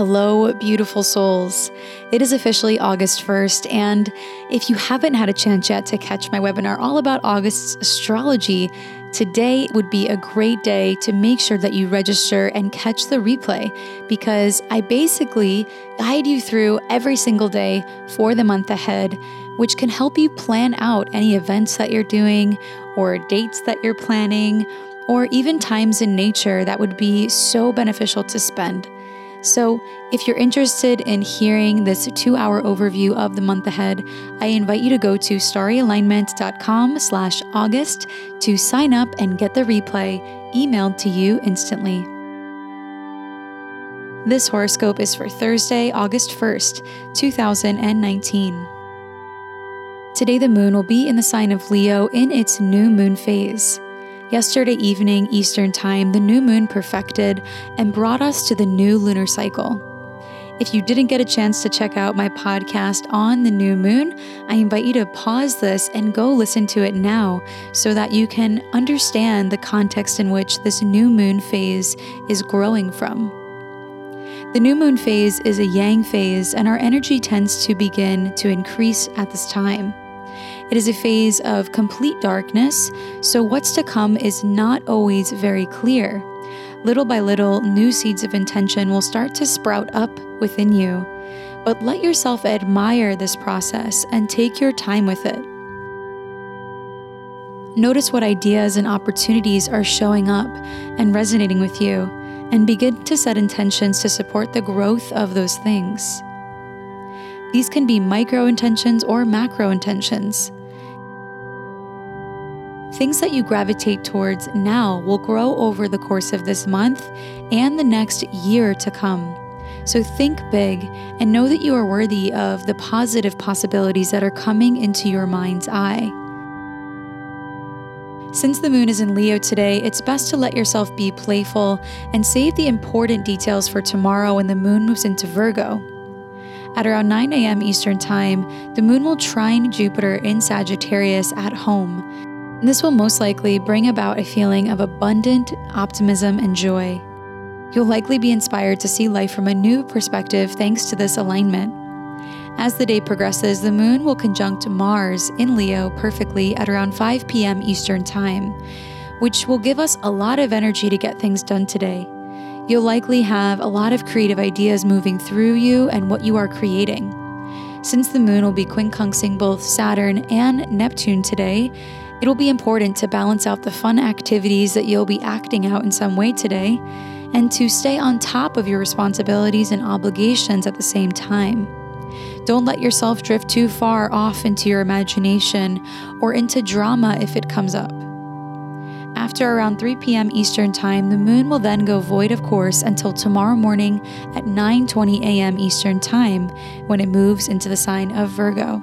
Hello, beautiful souls. It is officially August 1st, and if you haven't had a chance yet to catch my webinar all about August's astrology, today would be a great day to make sure that you register and catch the replay because I basically guide you through every single day for the month ahead, which can help you plan out any events that you're doing or dates that you're planning. Or even times in nature that would be so beneficial to spend. So, if you're interested in hearing this two hour overview of the month ahead, I invite you to go to starryalignment.com slash August to sign up and get the replay emailed to you instantly. This horoscope is for Thursday, August 1st, 2019. Today, the moon will be in the sign of Leo in its new moon phase. Yesterday evening, Eastern Time, the new moon perfected and brought us to the new lunar cycle. If you didn't get a chance to check out my podcast on the new moon, I invite you to pause this and go listen to it now so that you can understand the context in which this new moon phase is growing from. The new moon phase is a yang phase, and our energy tends to begin to increase at this time. It is a phase of complete darkness, so what's to come is not always very clear. Little by little, new seeds of intention will start to sprout up within you. But let yourself admire this process and take your time with it. Notice what ideas and opportunities are showing up and resonating with you, and begin to set intentions to support the growth of those things. These can be micro intentions or macro intentions. Things that you gravitate towards now will grow over the course of this month and the next year to come. So think big and know that you are worthy of the positive possibilities that are coming into your mind's eye. Since the moon is in Leo today, it's best to let yourself be playful and save the important details for tomorrow when the moon moves into Virgo. At around 9 a.m. Eastern Time, the moon will trine Jupiter in Sagittarius at home, this will most likely bring about a feeling of abundant optimism and joy. You'll likely be inspired to see life from a new perspective thanks to this alignment. As the day progresses, the moon will conjunct Mars in Leo perfectly at around 5 p.m. Eastern Time, which will give us a lot of energy to get things done today. You'll likely have a lot of creative ideas moving through you and what you are creating. Since the moon will be quincunxing both Saturn and Neptune today, It'll be important to balance out the fun activities that you'll be acting out in some way today and to stay on top of your responsibilities and obligations at the same time. Don't let yourself drift too far off into your imagination or into drama if it comes up. After around 3 p.m. Eastern Time, the moon will then go void of course until tomorrow morning at 9:20 a.m. Eastern Time when it moves into the sign of Virgo.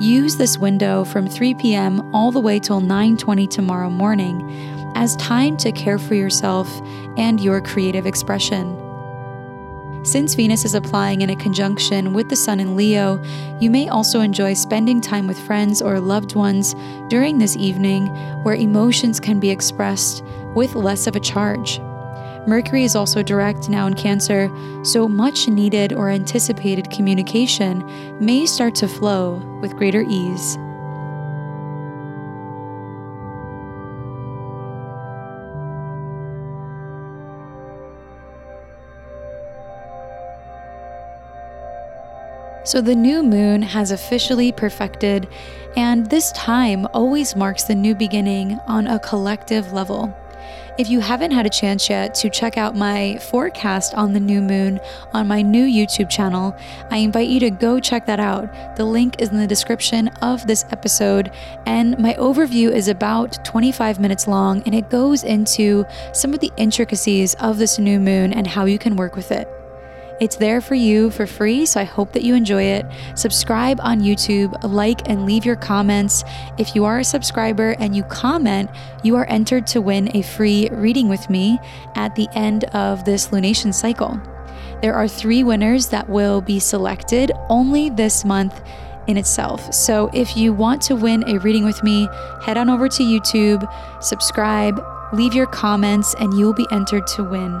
Use this window from 3 p.m. all the way till 9:20 tomorrow morning as time to care for yourself and your creative expression. Since Venus is applying in a conjunction with the Sun in Leo, you may also enjoy spending time with friends or loved ones during this evening where emotions can be expressed with less of a charge. Mercury is also direct now in Cancer, so much needed or anticipated communication may start to flow with greater ease. So the new moon has officially perfected, and this time always marks the new beginning on a collective level. If you haven't had a chance yet to check out my forecast on the new moon on my new YouTube channel, I invite you to go check that out. The link is in the description of this episode, and my overview is about 25 minutes long and it goes into some of the intricacies of this new moon and how you can work with it. It's there for you for free, so I hope that you enjoy it. Subscribe on YouTube, like, and leave your comments. If you are a subscriber and you comment, you are entered to win a free reading with me at the end of this lunation cycle. There are three winners that will be selected only this month in itself. So if you want to win a reading with me, head on over to YouTube, subscribe, leave your comments, and you will be entered to win.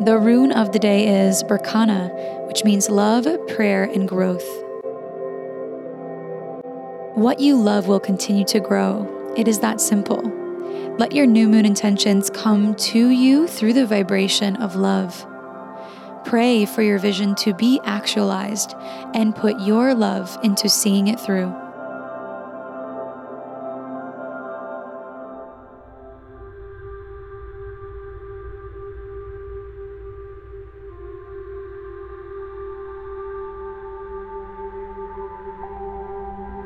The rune of the day is Berkana, which means love, prayer, and growth. What you love will continue to grow. It is that simple. Let your new moon intentions come to you through the vibration of love. Pray for your vision to be actualized and put your love into seeing it through.